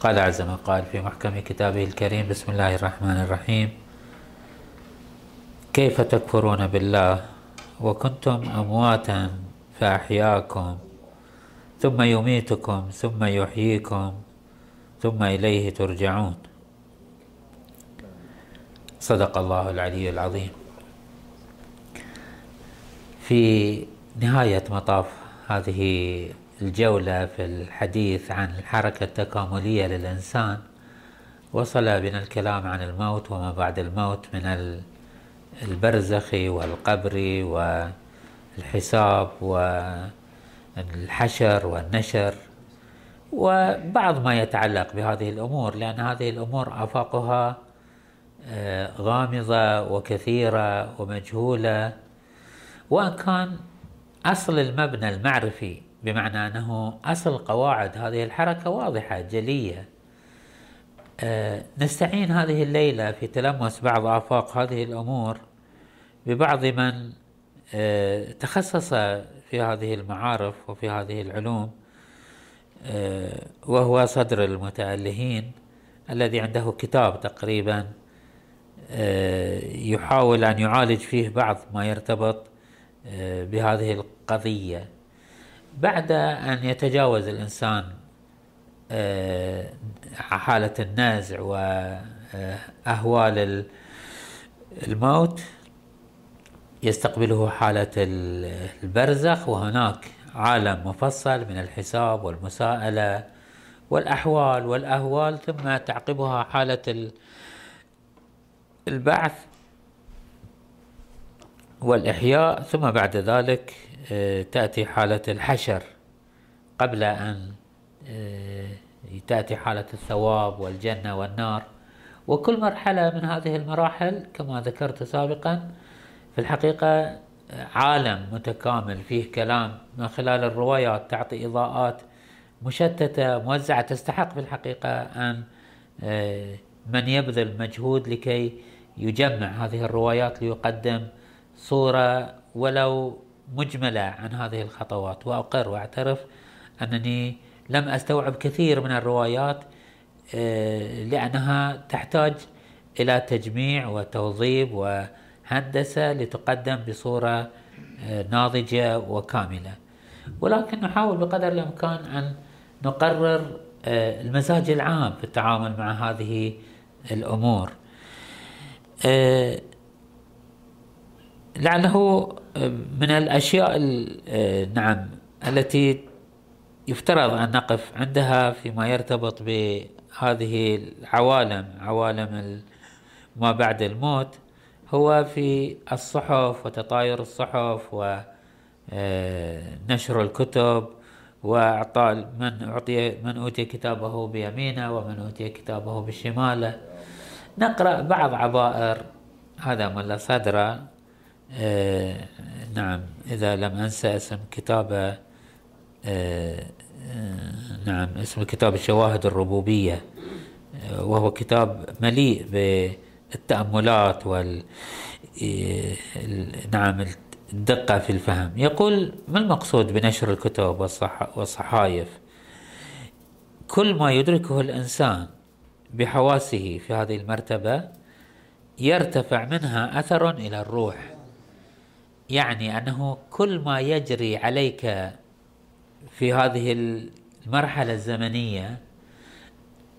قال عز ما قال في محكم كتابه الكريم بسم الله الرحمن الرحيم. كيف تكفرون بالله؟ وكنتم أمواتا فأحياكم ثم يميتكم ثم يحييكم ثم إليه ترجعون. صدق الله العلي العظيم. في نهاية مطاف هذه الجولة في الحديث عن الحركة التكاملية للإنسان. وصل بنا الكلام عن الموت وما بعد الموت من البرزخ والقبر والحساب والحشر والنشر. وبعض ما يتعلق بهذه الأمور لأن هذه الأمور آفاقها آه، غامضة وكثيرة ومجهولة. وأن كان أصل المبنى المعرفي بمعنى أنه أصل قواعد هذه الحركة واضحة جلية. أه نستعين هذه الليلة في تلمس بعض آفاق هذه الأمور ببعض من أه تخصص في هذه المعارف وفي هذه العلوم أه وهو صدر المتألهين الذي عنده كتاب تقريبا يحاول أن يعالج فيه بعض ما يرتبط بهذه القضية. بعد أن يتجاوز الإنسان آه، حالة النزع وأهوال الموت يستقبله حالة البرزخ وهناك عالم مفصل من الحساب والمساءلة والأحوال والأهوال ثم تعقبها حالة البعث والإحياء ثم بعد ذلك تأتي حالة الحشر قبل أن آه، تأتي حالة الثواب والجنة والنار. وكل مرحلة من هذه المراحل كما ذكرت سابقا في الحقيقة عالم متكامل فيه كلام من خلال الروايات تعطي إضاءات مشتتة موزعة تستحق في الحقيقة أن آه، من يبذل مجهود لكي يجمع هذه الروايات ليقدم صورة ولو مجملة عن هذه الخطوات وأقر وأعترف أنني لم أستوعب كثير من الروايات آه، لأنها تحتاج إلى تجميع وتوظيف وهندسة لتقدم بصورة آه، ناضجة وكاملة. ولكن نحاول بقدر الإمكان أن نقرر آه، المزاج العام في التعامل مع هذه الأمور. لعله من الأشياء نعم التي يفترض أن نقف عندها فيما يرتبط بهذه العوالم عوالم ما بعد الموت هو في الصحف وتطاير الصحف ونشر الكتب وإعطاء من أعطي من أوتي كتابه بيمينه ومن أوتي كتابه بشماله. نقرأ بعض عبائر هذا ملا صدرة. آه نعم إذا لم أنسى اسم كتابه آه آه نعم اسم كتاب الشواهد الربوبية وهو كتاب مليء بالتأملات وال نعم الدقة في الفهم. يقول ما المقصود بنشر الكتب والصحائف كل ما يدركه الإنسان بحواسه في هذه المرتبة يرتفع منها أثر إلى الروح. يعني أنه كل ما يجري عليك في هذه المرحلة الزمنية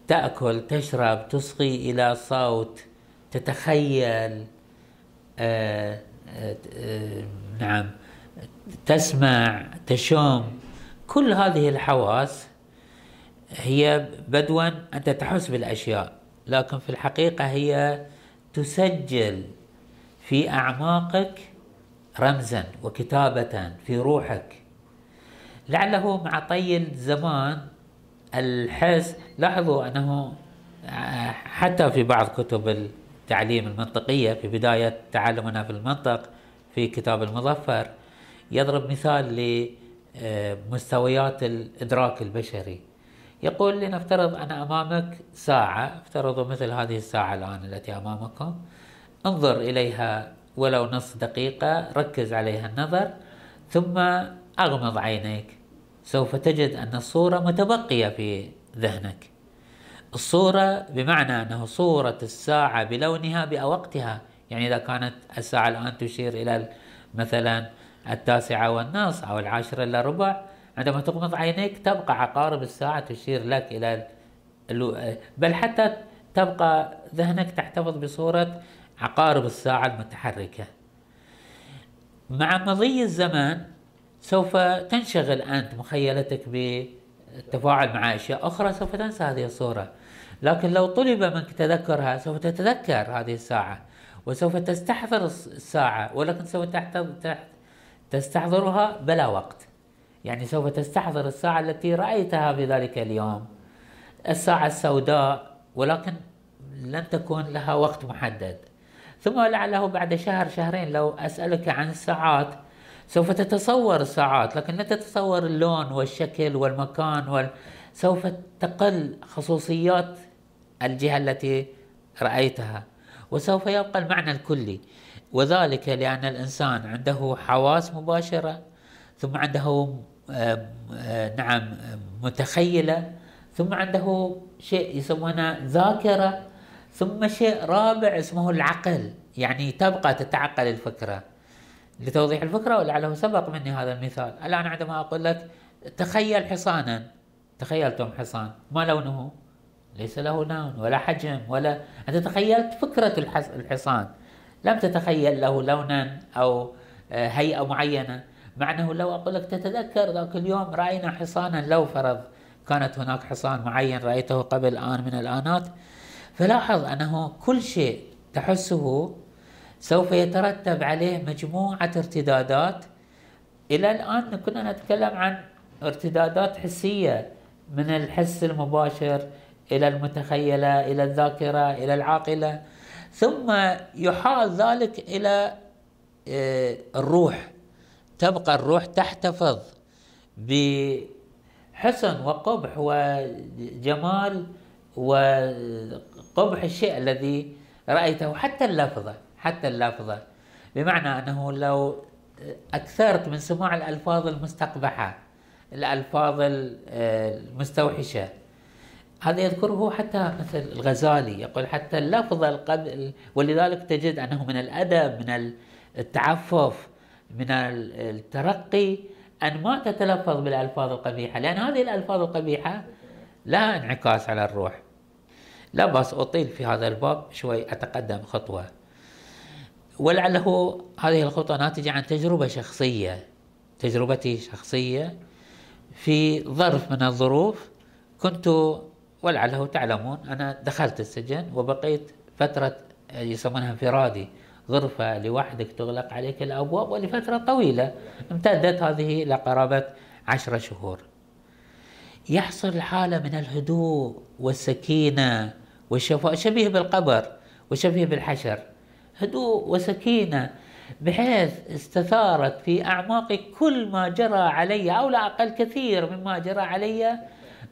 تأكل تشرب تصغي إلى صوت تتخيل آآ آه، آآ نعم تسمع تشم كل هذه الحواس هي بدوا أنت تحس بالأشياء لكن في الحقيقة هي تسجل في أعماقك رمزا وكتابة في روحك. لعله مع طي الزمان الحس لاحظوا أنه حتى في بعض كتب التعليم المنطقية في بداية تعلمنا في المنطق في كتاب المظفر يضرب مثال لمستويات الإدراك البشري. يقول لنفترض أنا أمامك ساعة افترضوا مثل هذه الساعة الآن التي أمامكم انظر إليها ولو نص دقيقة ركز عليها النظر ثم أغمض عينيك. سوف تجد أن الصورة متبقية في ذهنك. الصورة بمعنى أنه صورة الساعة بلونها بوقتها يعني إذا كانت الساعة الآن تشير إلى مثلا التاسعة والنص أو العاشرة إلا ربع عندما تغمض عينيك تبقى عقارب الساعة تشير لك إلى بل حتى تبقى ذهنك تحتفظ بصورة عقارب الساعة المتحركة. مع مضي الزمان سوف تنشغل أنت مخيلتك بالتفاعل مع أشياء أخرى سوف تنسى هذه الصورة. لكن لو طلب منك تذكرها سوف تتذكر هذه الساعة وسوف تستحضر الساعة ولكن سوف تستحضرها بلا وقت. يعني سوف تستحضر الساعة التي رأيتها في ذلك اليوم. الساعة السوداء ولكن لن تكون لها وقت محدد. ثم لعله بعد شهر شهرين لو أسألك عن الساعات سوف تتصور الساعات لكن لا تتصور اللون والشكل والمكان وال... سوف تقل خصوصيات الجهة التي رأيتها وسوف يبقى المعنى الكلي وذلك لأن الإنسان عنده حواس مباشرة ثم عنده نعم متخيلة ثم عنده شيء يسمونه ذاكرة ثم شيء رابع اسمه العقل يعني تبقى تتعقل الفكرة. لتوضيح الفكرة ولعله سبق مني هذا المثال. الآن عندما أقول لك تخيل حصانا تخيلتم حصان ما لونه؟ ليس له لون ولا حجم ولا أنت تخيلت فكرة الحصان. لم تتخيل له لونا أو آه، هيئة معينة. مع أنه لو أقول لك تتذكر ذاك اليوم رأينا حصانا لو فرض. كانت هناك حصان معين رأيته قبل آن من الآنات. فلاحظ أنه كل شيء تحسه سوف يترتب عليه مجموعة ارتدادات. إلى الآن كنا نتكلم عن ارتدادات حسية من الحس المباشر إلى المتخيلة إلى الذاكرة إلى العاقلة. ثم يحال ذلك إلى آه، الروح. تبقى الروح تحتفظ بحسن وقبح وجمال وقبح الشيء الذي رأيته حتى اللفظة حتى اللفظة. بمعنى أنه لو أكثرت من سماع الألفاظ المستقبحة الألفاظ المستوحشة. هذا يذكره حتى مثل الغزالي يقول حتى اللفظ القبل ولذلك تجد أنه من الأدب من التعفف من الترقي أن ما تتلفظ بالألفاظ القبيحة لأن هذه الألفاظ القبيحة لها انعكاس على الروح. لا بأس أطيل في هذا الباب شوي أتقدم خطوة. ولعله هذه الخطوة ناتجة عن تجربة شخصية تجربتي شخصية في ظرف من الظروف. كنت ولعله تعلمون أنا دخلت السجن وبقيت فترة يسمونها انفرادي غرفة لوحدك تغلق عليك الأبواب ولفترة طويلة امتدت هذه إلى قرابة عشرة شهور. يحصل حالة من الهدوء والسكينة والشفاء شبيه بالقبر وشبيه بالحشر. هدوء وسكينة بحيث استثارت في أعماقي كل ما جرى علي أو لا أقل كثير مما جرى علي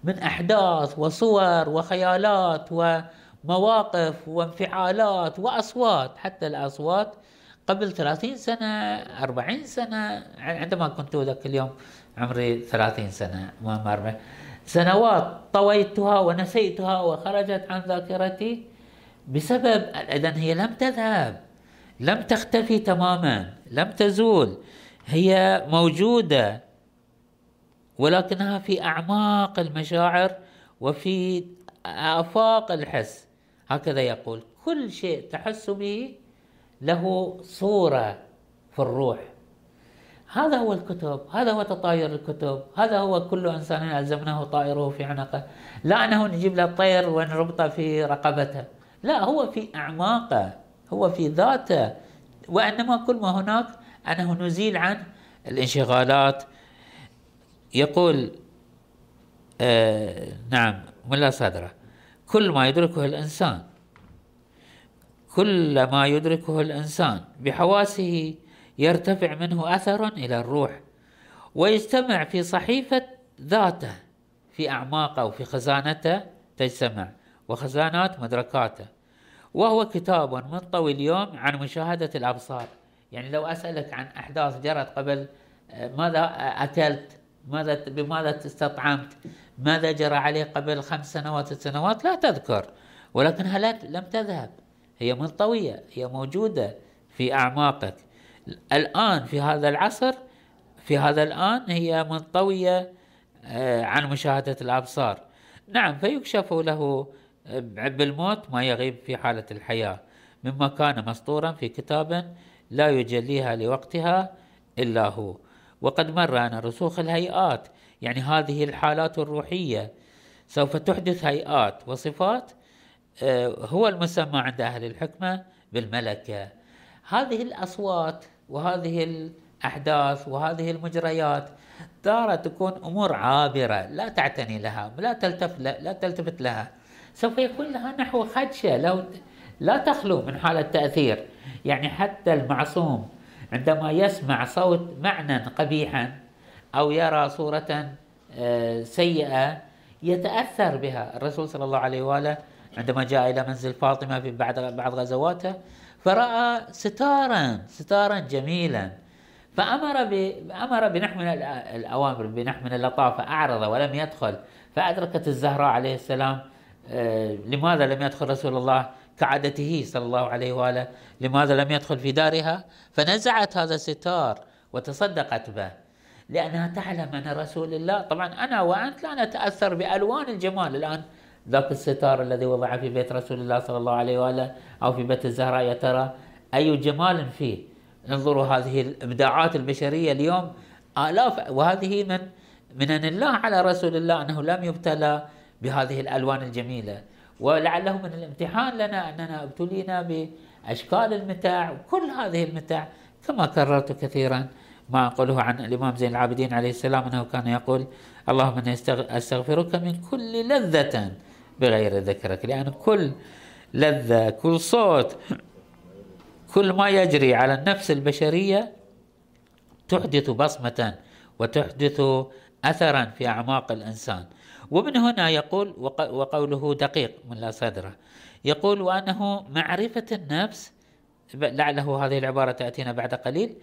من أحداث وصور وخيالات ومواقف وانفعالات وأصوات حتى الأصوات قبل ثلاثين سنة أربعين سنة عندما كنت ذاك اليوم عمري ثلاثين سنة ما مر سنوات طويتها ونسيتها وخرجت عن ذاكرتي بسبب إذا هي لم تذهب لم تختفي تماما لم تزول. هي موجودة ولكنها في أعماق المشاعر وفي آفاق الحس. هكذا يقول. كل شيء تحس به له صورة في الروح. هذا هو الكتب هذا هو تطاير الكتب هذا هو كل إنسان ألزمناه طائره في عنقه. لا أنه نجيب له الطير ونربطه في رقبته. لا هو في أعماقه هو في ذاته. وإنما كل ما هناك أنه نزيل عن الانشغالات. يقول آه نعم ملا صدره. كل ما يدركه الإنسان كل ما يدركه الإنسان بحواسه يرتفع منه أثر إلى الروح ويجتمع في صحيفة ذاته في أعماقه وفي خزانته تجتمع وخزانات مدركاته. وهو كتاب منطوي اليوم عن مشاهدة الأبصار. يعني لو أسألك عن أحداث جرت قبل آه، ماذا أكلت؟ ماذا بماذا استطعمت؟ ماذا جرى عليه قبل خمس سنوات؟ ست سنوات؟ لا تذكر. ولكنها لم تذهب. هي منطوية هي موجودة في أعماقك. الآن في هذا العصر في هذا الآن هي منطوية آه، عن مشاهدة الأبصار. نعم فيكشف له آه، بالموت ما يغيب في حالة الحياة. مما كان مسطورا في كتاب لا يجليها لوقتها إلا هو. وقد مر أن رسوخ الهيئات يعني هذه الحالات الروحية. سوف تحدث هيئات وصفات آه، هو المسمى عند أهل الحكمة بالملكة. هذه الأصوات وهذه الأحداث وهذه المجريات تارة تكون أمور عابرة لا تعتني لها لا تلتفت لا تلتفت لها. سوف يكون لها نحو خدشة لو لا تخلو من حالة تأثير. يعني حتى المعصوم عندما يسمع صوت معنى قبيحا أو يرى صورة آه، سيئة يتأثر بها. الرسول صلى الله عليه وآله عندما جاء إلى منزل فاطمة في بعد بعض غزواته فرأى ستارا ستارا جميلا. فأمر ب... أمر بنحو من الأوامر بنحو من اللطافة أعرض ولم يدخل. فأدركت الزهراء عليه السلام آه، لماذا لم يدخل رسول الله؟ كعادته صلى الله عليه وآله. لماذا لم يدخل في دارها؟ فنزعت هذا الستار وتصدقت به. لأنها تعلم أن رسول الله طبعا أنا وأنت لا نتأثر بألوان الجمال الآن. ذاك الستار الذي وضع في بيت رسول الله صلى الله عليه وآله أو في بيت الزهراء يا ترى أي جمال فيه. انظروا هذه الإبداعات البشرية اليوم. آلاف وهذه من منن الله على رسول الله أنه لم يبتلى بهذه الألوان الجميلة. ولعله من الامتحان لنا أننا ابتلينا بأشكال المتاع وكل هذه المتاع كما كررت كثيرا ما أقوله عن الإمام زين العابدين عليه السلام أنه كان يقول اللهم إني أستغفرك من كل لذة بغير ذكرك لأن كل لذة كل صوت كل ما يجري على النفس البشرية تحدث بصمة وتحدث أثرا في أعماق الإنسان. ومن هنا يقول وقوله دقيق من لا صدره يقول وأنه معرفة النفس لعله هذه العبارة تأتينا بعد قليل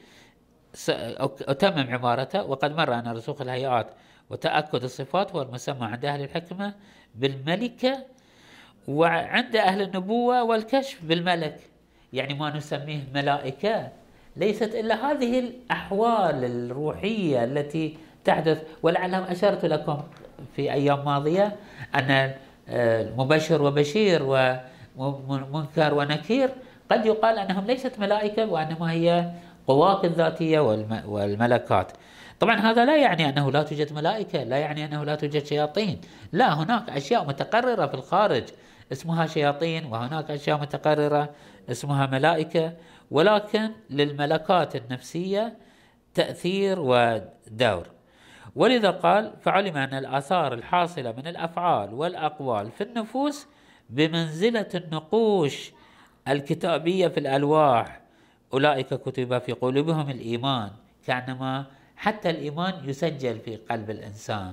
أتمم عبارته وقد مر أن رسوخ الهيئات وتأكد الصفات هو المسمى عند أهل الحكمة بالملكة وعند أهل النبوة والكشف بالملك. يعني ما نسميه ملائكة. ليست إلا هذه الأحوال الروحية التي تحدث. ولعلهم أشرت لكم في أيام ماضية أن مبشر وبشير ومنكر ونكير. قد يقال أنهم ليست ملائكة وإنما هي قواك الذاتية والملكات. طبعا هذا لا يعني أنه لا توجد ملائكة لا يعني أنه لا توجد شياطين. لا هناك أشياء متقررة في الخارج. اسمها شياطين وهناك أشياء متقررة اسمها ملائكة. ولكن للملكات النفسية تأثير ودور. ولذا قال فعلم أن الآثار الحاصلة من الأفعال والأقوال في النفوس بمنزلة النقوش الكتابية في الألواح أولئك كتب في قلوبهم الإيمان كأنما حتى الإيمان يسجل في قلب الإنسان.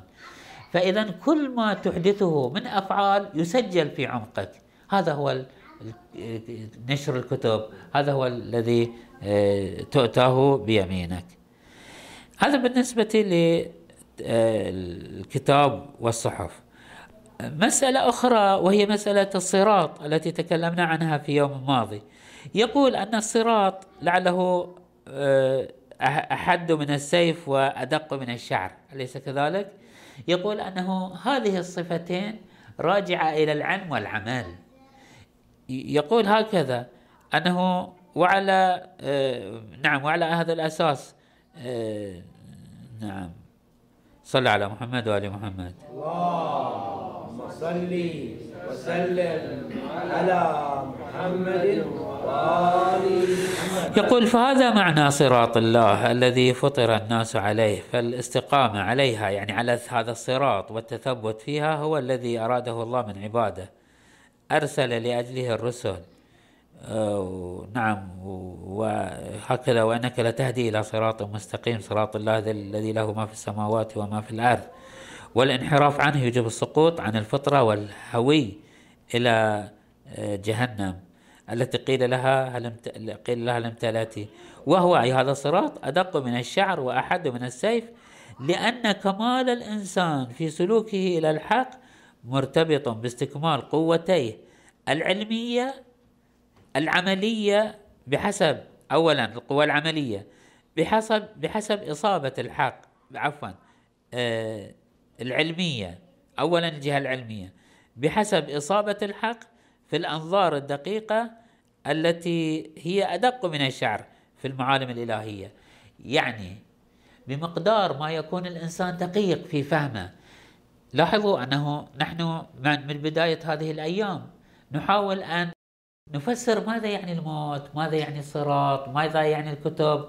فإذا كل ما تحدثه من أفعال يسجل في عمقك. هذا هو نشر الكتب هذا هو الذي آه، تؤتاه بيمينك. هذا بالنسبة للكتاب والصحف. مسألة أخرى وهي مسألة الصراط التي تكلمنا عنها في يوم الماضي يقول أن الصراط لعله آه، أحد من السيف وأدق من الشعر أليس كذلك؟ يقول أنه هذه الصفتين راجعة إلى العلم والعمل. يقول هكذا أنه وعلى آه، نعم وعلى هذا الأساس آه، نعم. صل على محمد وآل محمد. اللهم صل وسلم على محمد يقول فهذا معنى صراط الله الذي فطر الناس عليه فالاستقامة عليها يعني على هذا الصراط والتثبت فيها هو الذي أراده الله من عباده أرسل لأجله الرسل. نعم وهكذا وإنك لتهدي إلى صراط مستقيم صراط الله الذي له ما في السماوات وما في الأرض. والانحراف عنه يجب السقوط عن الفطرة والهوي إلى آه، جهنم. التي قيل لها هل قيل لها لم تلاتي. وهو أي هذا الصراط أدق من الشعر وأحد من السيف لأن كمال الإنسان في سلوكه إلى الحق مرتبط باستكمال قوتيه العلمية العملية بحسب أولا القوى العملية بحسب بحسب إصابة الحق عفوا آه العلمية أولا الجهة العلمية بحسب إصابة الحق في الأنظار الدقيقة التي هي أدق من الشعر في المعالم الإلهية. يعني بمقدار ما يكون الإنسان دقيق في فهمه. لاحظوا أنه نحن من بداية هذه الأيام نحاول أن نفسر ماذا يعني الموت ماذا يعني الصراط ماذا يعني الكتب.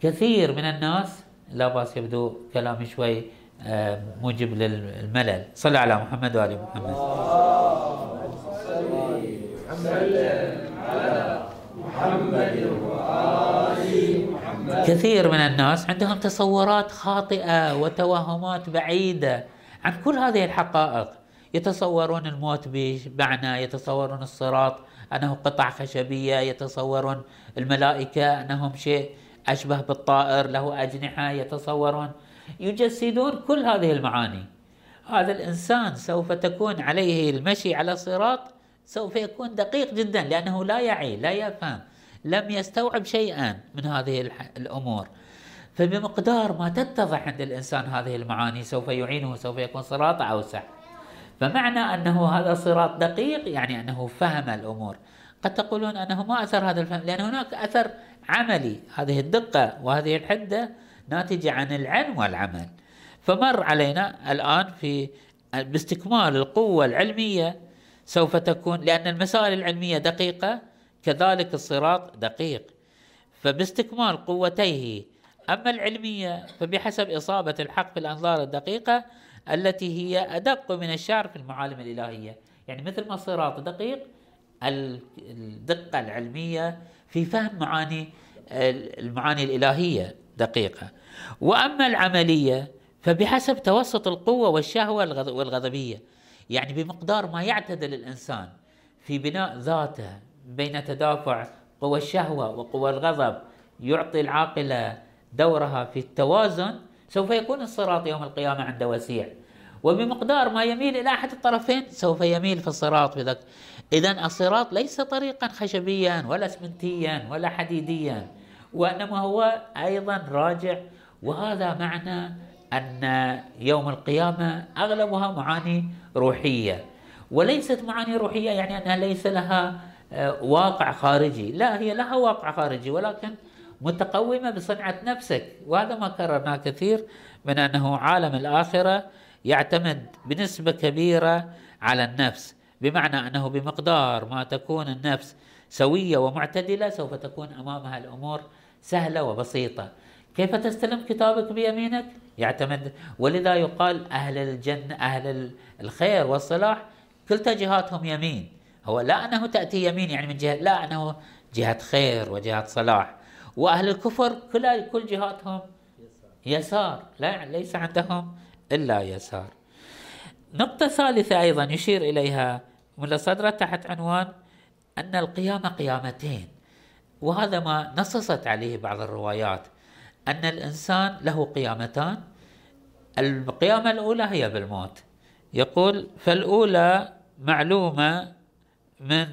كثير من الناس لا بأس يبدو كلامي شوي آه، موجب للملل. صلى على محمد وآل محمد. محمد كثير من الناس عندهم تصورات خاطئة وتوهمات بعيدة عن كل هذه الحقائق. يتصورون الموت بمعنى يتصورون الصراط أنه قطع خشبية يتصورون الملائكة أنهم شيء أشبه بالطائر له أجنحة يتصورون. يجسدون كل هذه المعاني. هذا الإنسان سوف تكون عليه المشي على الصراط سوف يكون دقيق جدا لأنه لا يعي لا يفهم لم يستوعب شيئا من هذه الأمور. فبمقدار ما تتضح عند الإنسان هذه المعاني سوف يعينه سوف يكون صراط أوسع. فمعنى أنه هذا صراط دقيق يعني أنه فهم الأمور. قد تقولون أنه ما أثر هذا الفهم لأن هناك أثر عملي. هذه الدقة وهذه الحدة ناتجة عن العلم والعمل. فمر علينا الآن في باستكمال القوة العلمية سوف تكون لأن المسائل العلمية دقيقة كذلك الصراط دقيق. فباستكمال قوتيه. أما العلمية فبحسب إصابة الحق في الأنظار الدقيقة التي هي أدق من الشعر في المعالم الإلهية. يعني مثل ما الصراط دقيق الدقة العلمية في فهم معاني المعاني الإلهية دقيقة. وأما العملية فبحسب توسط القوة والشهوة والغضبية. يعني بمقدار ما يعتدل الإنسان في بناء ذاته بين تدافع قوى الشهوة وقوى الغضب يعطي العاقلة دورها في التوازن سوف يكون الصراط يوم القيامة عنده وسيع. وبمقدار ما يميل إلى أحد الطرفين سوف يميل في الصراط بذلك إذا الصراط ليس طريقا خشبيا ولا اسمنتيا ولا حديديا وإنما هو أيضا راجع وهذا معنى أن يوم القيامة أغلبها معاني روحية. وليست معاني روحية يعني أنها ليس لها آه، واقع خارجي. لا هي لها واقع خارجي ولكن متقومة بصنعة نفسك. وهذا ما كررناه كثير من أنه عالم الآخرة يعتمد بنسبة كبيرة على النفس. بمعنى أنه بمقدار ما تكون النفس سوية ومعتدلة سوف تكون أمامها الأمور سهلة وبسيطة. كيف تستلم كتابك بيمينك؟ يعتمد. ولذا يقال أهل الجنة أهل الخير والصلاح كلتا جهاتهم يمين. هو لا أنه تأتي يمين يعني من جهة لا أنه جهة خير وجهة صلاح. وأهل الكفر كل كل جهاتهم يسار لا ليس عندهم إلا يسار. نقطة ثالثة أيضا يشير إليها ملا صدرة تحت عنوان أن القيامة قيامتين. وهذا ما نصصت عليه بعض الروايات. أن الإنسان له قيامتان. القيامة الأولى هي بالموت. يقول فالأولى معلومة من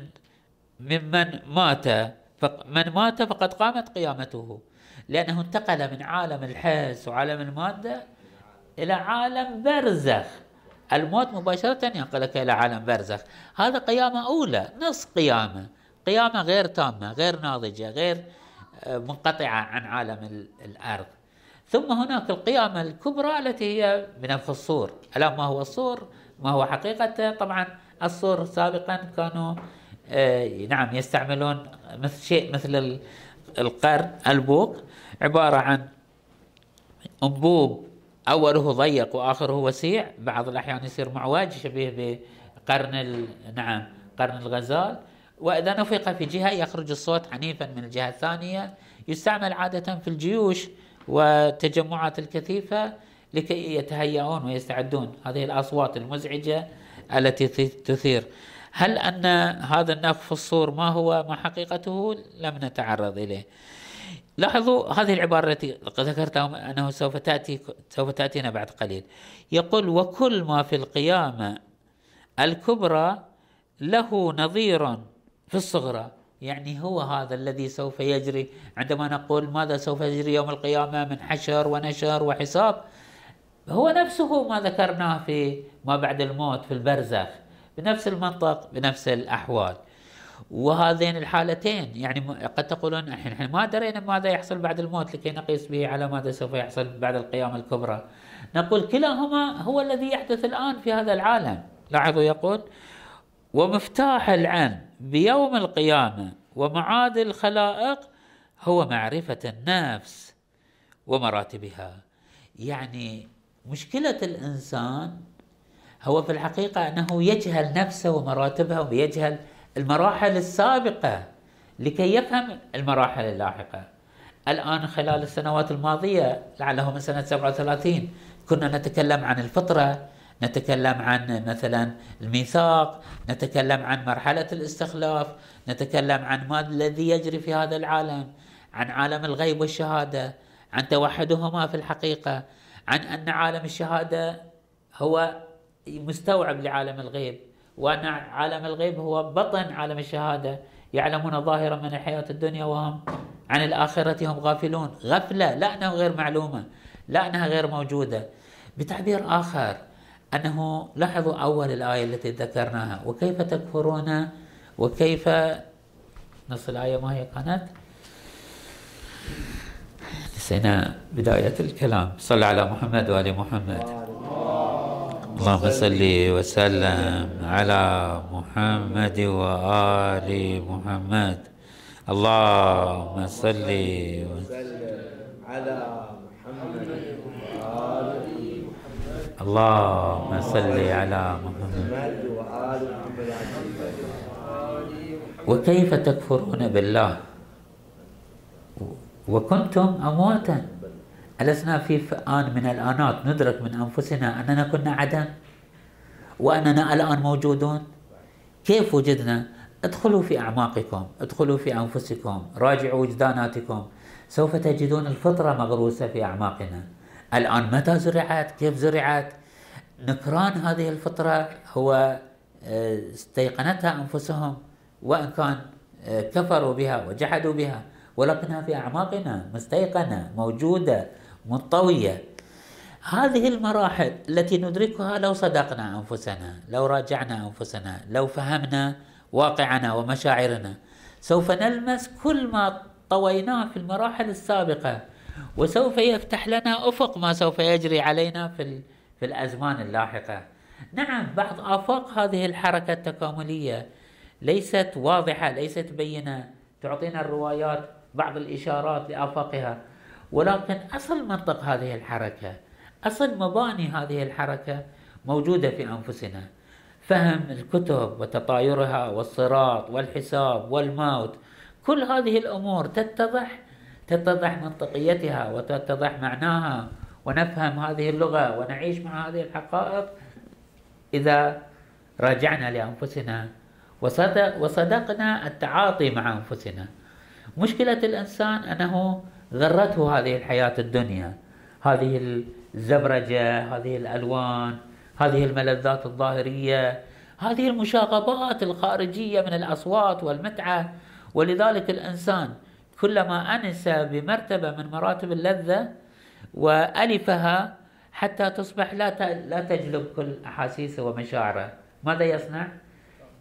ممن مات. من مات فقد قامت قيامته. لأنه انتقل من عالم الحس وعالم المادة إلى عالم برزخ. الموت مباشرة ينقلك إلى عالم برزخ. هذا قيامة أولى نص قيامة. قيامة غير تامة غير ناضجة غير منقطعة عن عالم الأرض. ثم هناك القيامة الكبرى التي هي بنفخ الصور. ألا ما هو الصور؟ ما هو حقيقته طبعا الصور سابقا كانوا آه، نعم يستعملون مثل شيء مثل القرن البوق عبارة عن أنبوب. أوله ضيق وآخره وسيع. بعض الأحيان يصير معوج شبيه بقرن نعم قرن الغزال. وإذا نفق في جهة يخرج الصوت عنيفا من الجهة الثانية يستعمل عادة في الجيوش والتجمعات الكثيفة لكي يتهيئون ويستعدون. هذه الأصوات المزعجة التي تثير. هل أن هذا النفخ في الصور ما هو؟ ما حقيقته؟ لم نتعرض إليه. لاحظوا هذه العبارة التي ذكرتها أنه سوف تأتي سوف تأتينا بعد قليل. يقول وكل ما في القيامة الكبرى له نظير في الصغرى. يعني هو هذا الذي سوف يجري. عندما نقول ماذا سوف يجري يوم القيامة؟ من حشر ونشر وحساب هو نفسه ما ذكرناه في ما بعد الموت في البرزخ. بنفس المنطق بنفس الأحوال. وهذين الحالتين يعني قد تقولون إحنا ما درينا ماذا يحصل بعد الموت لكي نقيس به على ماذا سوف يحصل بعد القيامة الكبرى. نقول كلاهما هو الذي يحدث الآن في هذا العالم. لاحظوا يقول ومفتاح العلم بيوم القيامة ومعاد الخلائق هو معرفة النفس ومراتبها. يعني مشكلة الإنسان هو في الحقيقة أنه يجهل نفسه ومراتبها ويجهل المراحل السابقة لكي يفهم المراحل اللاحقة. الآن خلال السنوات الماضية لعله من سنة 37 كنا نتكلم عن الفطرة نتكلم عن مثلا الميثاق نتكلم عن مرحلة الاستخلاف نتكلم عن ما الذي يجري في هذا العالم عن عالم الغيب والشهادة عن توحدهما في الحقيقة عن أن عالم الشهادة هو مستوعب لعالم الغيب وأن عالم الغيب هو بطن عالم الشهادة. يعلمون ظاهرا من الحياة الدنيا وهم عن الآخرة هم غافلون. غفلة لا أنها غير معلومة لا أنها غير موجودة. بتعبير آخر أنه لاحظوا أول الآية التي ذكرناها وكيف تكفرون؟ وكيف نص الآية ما هي كانت؟ نسينا بداية الكلام. صلى على محمد وآل محمد. اللهم صل وسلم على محمد وآل محمد. اللهم صل وسلم على محمد اللهم صل على محمد. وكيف تكفرون بالله؟ وكنتم أمواتا. ألسنا في آن من الآنات. ندرك من أنفسنا أننا كنا عدم وأننا الآن موجودون. كيف وجدنا؟ ادخلوا في أعماقكم ادخلوا في أنفسكم راجعوا وجداناتكم. سوف تجدون الفطرة مغروسة في أعماقنا. الآن متى زرعت؟ كيف زرعت؟ نكران هذه الفطرة هو آه، استيقنتها أنفسهم وإن كان آه، كفروا بها وجحدوا بها ولكنها في أعماقنا مستيقنة موجودة منطوية هذه المراحل التي ندركها لو صدقنا أنفسنا لو راجعنا أنفسنا لو فهمنا واقعنا ومشاعرنا سوف نلمس كل ما طويناه في المراحل السابقة. وسوف يفتح لنا أفق ما سوف يجري علينا في, في الأزمان اللاحقة. نعم بعض آفاق هذه الحركة التكاملية ليست واضحة ليست بينة. تعطينا الروايات بعض الإشارات لآفاقها. ولكن أصل منطق هذه الحركة أصل مباني هذه الحركة موجودة في أنفسنا. فهم الكتب وتطايرها والصراط والحساب والموت كل هذه الأمور تتضح تتضح منطقيتها وتتضح معناها ونفهم هذه اللغة ونعيش مع هذه الحقائق إذا راجعنا لأنفسنا وصدق وصدقنا التعاطي مع أنفسنا. مشكلة الإنسان أنه غرته هذه الحياة الدنيا. هذه الزبرجة هذه الألوان هذه الملذات الظاهرية هذه المشاغبات الخارجية من الأصوات والمتعة. ولذلك الإنسان كلما أنس بمرتبة من مراتب اللذة وألفها حتى تصبح لا لا تجلب كل أحاسيسه ومشاعره. ماذا يصنع؟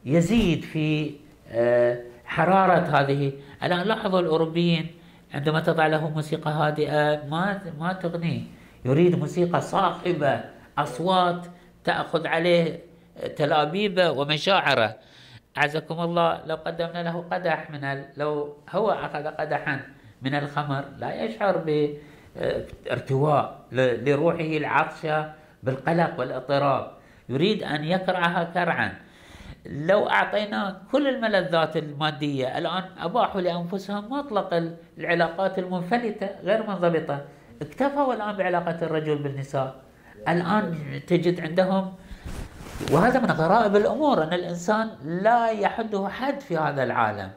يزيد في آه، حرارة هذه. الآن لاحظوا الأوروبيين عندما تضع له موسيقى هادئة ما ما تغني. يريد موسيقى صاخبة أصوات تأخذ عليه تلابيبه ومشاعره. أعزكم الله لو قدمنا له قدح من ال... لو هو أخذ قدحا من الخمر لا يشعر بارتواء لروحه العطشة بالقلق والاضطراب. يريد أن يكرعها كرعا لو أعطينا كل الملذات المادية الآن أباحوا لأنفسهم مطلق العلاقات المنفلتة غير منضبطة. اكتفوا الآن بعلاقة الرجل بالنساء. الآن تجد عندهم وهذا من غرائب الأمور أن الإنسان لا يحده حد في هذا العالم.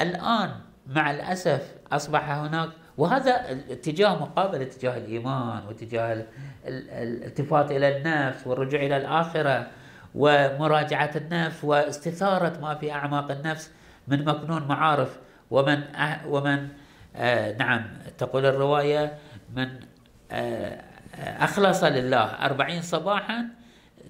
الآن مع الأسف أصبح هناك وهذا اتجاه مقابل اتجاه الإيمان واتجاه الالتفات إلى النفس والرجوع إلى الآخرة ومراجعة النفس واستثارة ما في أعماق النفس من مكنون معارف. ومن ومن آه نعم تقول الرواية من آه أخلص لله أربعين صباحا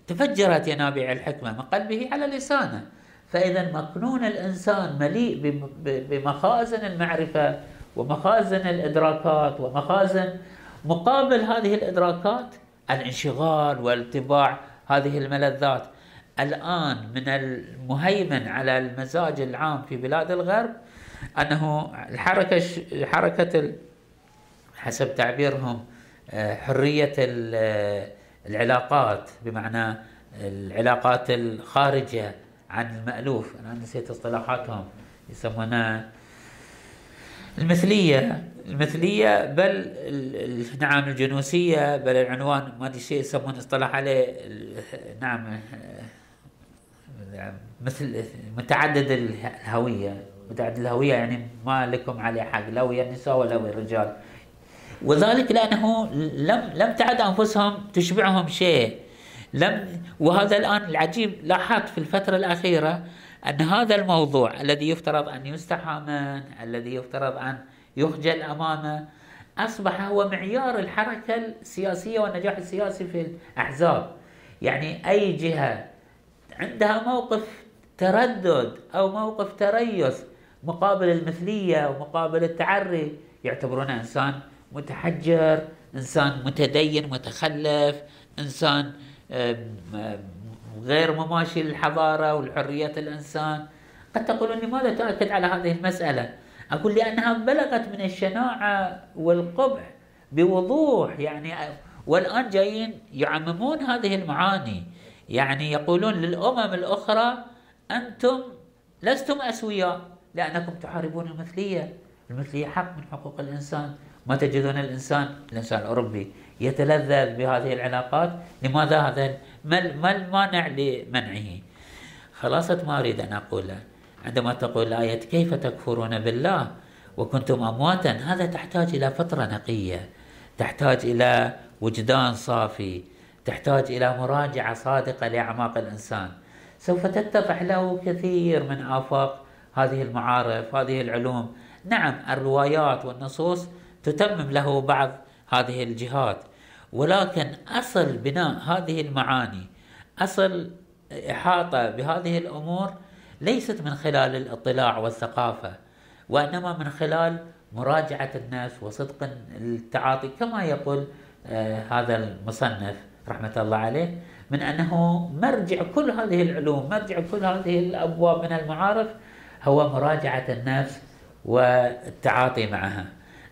تفجرت ينابيع الحكمة من قلبه على لسانه. فإذا مكنون الإنسان مليء بمخازن المعرفة ومخازن الإدراكات ومخازن مقابل هذه الإدراكات الانشغال والاتباع هذه الملذات. الآن من المهيمن على المزاج العام في بلاد الغرب أنه الحركة حركة حسب تعبيرهم آه، حرية العلاقات بمعنى العلاقات الخارجة عن المألوف. أنا نسيت اصطلاحاتهم يسمونها المثلية. المثلية بل نعم الجنوسية بل العنوان ما أدري شيء يسمون اصطلاح عليه نعم مثل متعدد الهوية. متعدد الهوية يعني ما لكم عليه حق لا ويا النساء ولا ويا الرجال. وذلك لأنه لم لم تعد أنفسهم تشبعهم شيء. لم وهذا الآن العجيب لاحظت في الفترة الأخيرة أن هذا الموضوع الذي يفترض أن يستحى منه الذي يفترض أن يخجل أمامه أصبح هو معيار الحركة السياسية والنجاح السياسي في الأحزاب. يعني أي جهة عندها موقف تردد أو موقف تريث مقابل المثلية ومقابل التعري يعتبرونه إنسان متحجر إنسان متدين متخلف إنسان غير مماشي للحضارة والحرية الإنسان. قد تقولون لماذا تؤكد على هذه المسألة؟ أقول لأنها بلغت من الشناعة والقبح بوضوح يعني والآن جايين يعممون هذه المعاني. يعني يقولون للأمم الأخرى أنتم لستم أسوياء لأنكم تحاربون المثلية. المثلية حق من حقوق الإنسان. ما تجدون الإنسان الإنسان الأوروبي يتلذذ بهذه العلاقات لماذا هذا؟ ما المانع لمنعه؟ خلاصة ما أريد أن أقوله عندما تقول الآية كيف تكفرون بالله وكنتم أمواتا هذا تحتاج إلى فطرة نقية تحتاج إلى وجدان صافي تحتاج إلى مراجعة صادقة لأعماق الإنسان. سوف تتضح له كثير من آفاق هذه المعارف هذه العلوم. نعم الروايات والنصوص تتمم له بعض هذه الجهات. ولكن أصل بناء هذه المعاني أصل إحاطة بهذه الأمور ليست من خلال الاطلاع والثقافة وإنما من خلال مراجعة الناس وصدق التعاطي كما يقول آه هذا المصنف رحمة الله عليه من أنه مرجع كل هذه العلوم مرجع كل هذه الأبواب من المعارف هو مراجعة النفس والتعاطي معها.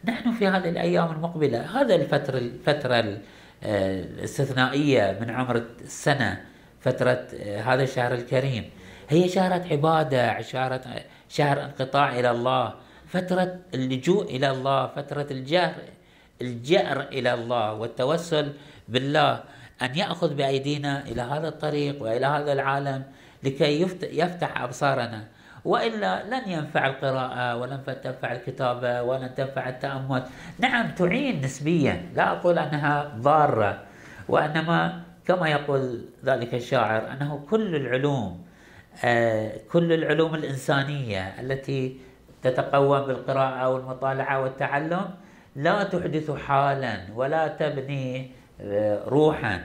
نحن في هذه الأيام المقبلة هذا الفترة الفترة آه، الاستثنائية من عمر السنة فترة آه، هذا الشهر الكريم. هي شهرة عبادة شهرة شهر انقطاع إلى الله فترة اللجوء إلى الله فترة الجهر الجأر إلى الله والتوسل بالله أن يأخذ بأيدينا إلى هذا الطريق وإلى هذا العالم لكي يفتح أبصارنا. وإلا لن ينفع القراءة ولن تنفع الكتابة ولن تنفع التأمل. نعم تعين نسبيا. لا أقول أنها ضارة وإنما كما يقول ذلك الشاعر أنه كل العلوم آه، كل العلوم الإنسانية التي تتقوم بالقراءة والمطالعة والتعلم لا تحدث حالا ولا تبني آه، روحا.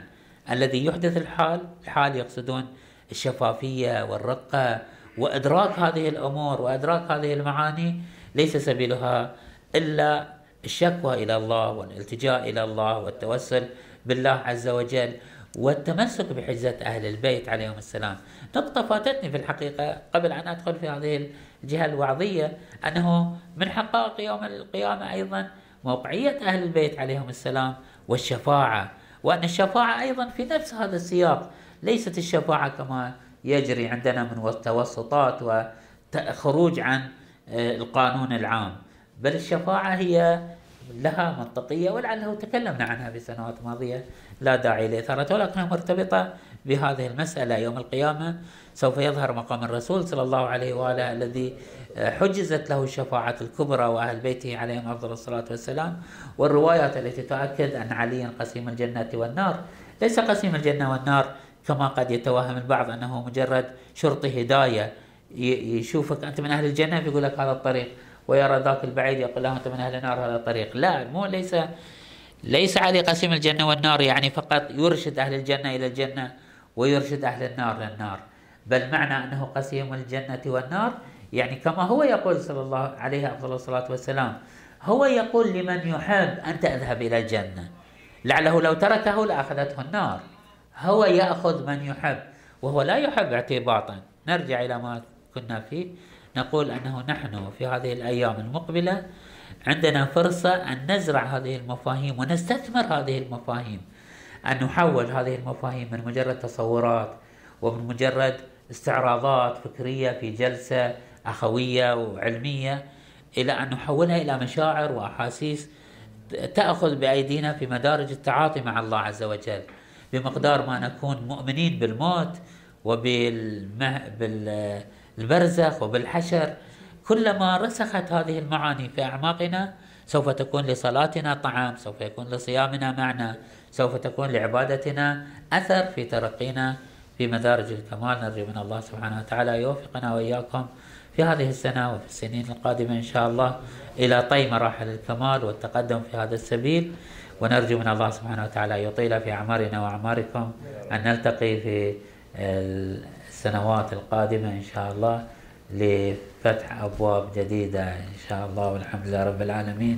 الذي يحدث الحال الحال يقصدون الشفافية والرقة وإدراك هذه الأمور وإدراك هذه المعاني ليس سبيلها إلا الشكوى إلى الله والالتجاء إلى الله والتوسل بالله عز وجل والتمسك بحجة أهل البيت عليهم السلام. نقطة فاتتني في الحقيقة قبل أن أدخل في هذه الجهة الوعظية أنه من حقائق يوم القيامة أيضا موقعية أهل البيت عليهم السلام والشفاعة وأن الشفاعة أيضا في نفس هذا السياق ليست الشفاعة كما يجري عندنا من توسطات وخروج عن آه، القانون العام. بل الشفاعة هي لها منطقية ولعله تكلمنا عنها في سنوات ماضية لا داعي لإثارتها ولكنها مرتبطة بهذه المسألة. يوم القيامة سوف يظهر مقام الرسول صلى الله عليه وآله الذي حجزت له الشفاعة الكبرى وأهل بيته عليهم أفضل الصلاة والسلام. والروايات التي تؤكد أن عليا قسيم الجنة والنار. ليس قسيم الجنة والنار كما قد يتوهم البعض أنه مجرد شرط هداية. يشوفك أنت من أهل الجنة يقول لك هذا الطريق ويرى ذاك البعيد يقول له أنت من أهل النار هذا الطريق. لا مو ليس ليس علي قسيم الجنة والنار يعني فقط يرشد أهل الجنة إلى الجنة ويرشد أهل النار للنار بل معنى أنه قسيم الجنة والنار يعني كما هو يقول صلى الله عليه أفضل الصلاة والسلام هو يقول لمن يحب أنت اذهب إلى الجنة. لعله لو تركه لأخذته النار. هو يأخذ من يحب وهو لا يحب اعتباطا. نرجع إلى ما كنا فيه. نقول أنه نحن في هذه الأيام المقبلة عندنا فرصة أن نزرع هذه المفاهيم ونستثمر هذه المفاهيم أن نحول هذه المفاهيم من مجرد تصورات ومن مجرد استعراضات فكرية في جلسة أخوية وعلمية إلى أن نحولها إلى مشاعر وأحاسيس تأخذ بأيدينا في مدارج التعاطي مع الله عز وجل. بمقدار ما نكون مؤمنين بالموت وبالبرزخ وبالحشر. كلما رسخت هذه المعاني في أعماقنا سوف تكون لصلاتنا طعام سوف يكون لصيامنا معنى سوف تكون لعبادتنا أثر في ترقينا في مدارج الكمال. نرجو من الله سبحانه وتعالى يوفقنا وإياكم في هذه السنة وفي السنين القادمة إن شاء الله إلى طي مراحل الكمال والتقدم في هذا السبيل. ونرجو من الله سبحانه وتعالى يطيل في أعمارنا وأعماركم أن نلتقي في السنوات القادمة إن شاء الله لفتح أبواب جديدة إن شاء الله والحمد لله رب العالمين.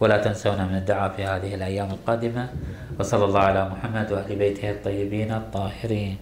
ولا تنسونا من الدعاء في هذه الأيام القادمة. وصلى الله على محمد وأهل بيته الطيبين الطاهرين.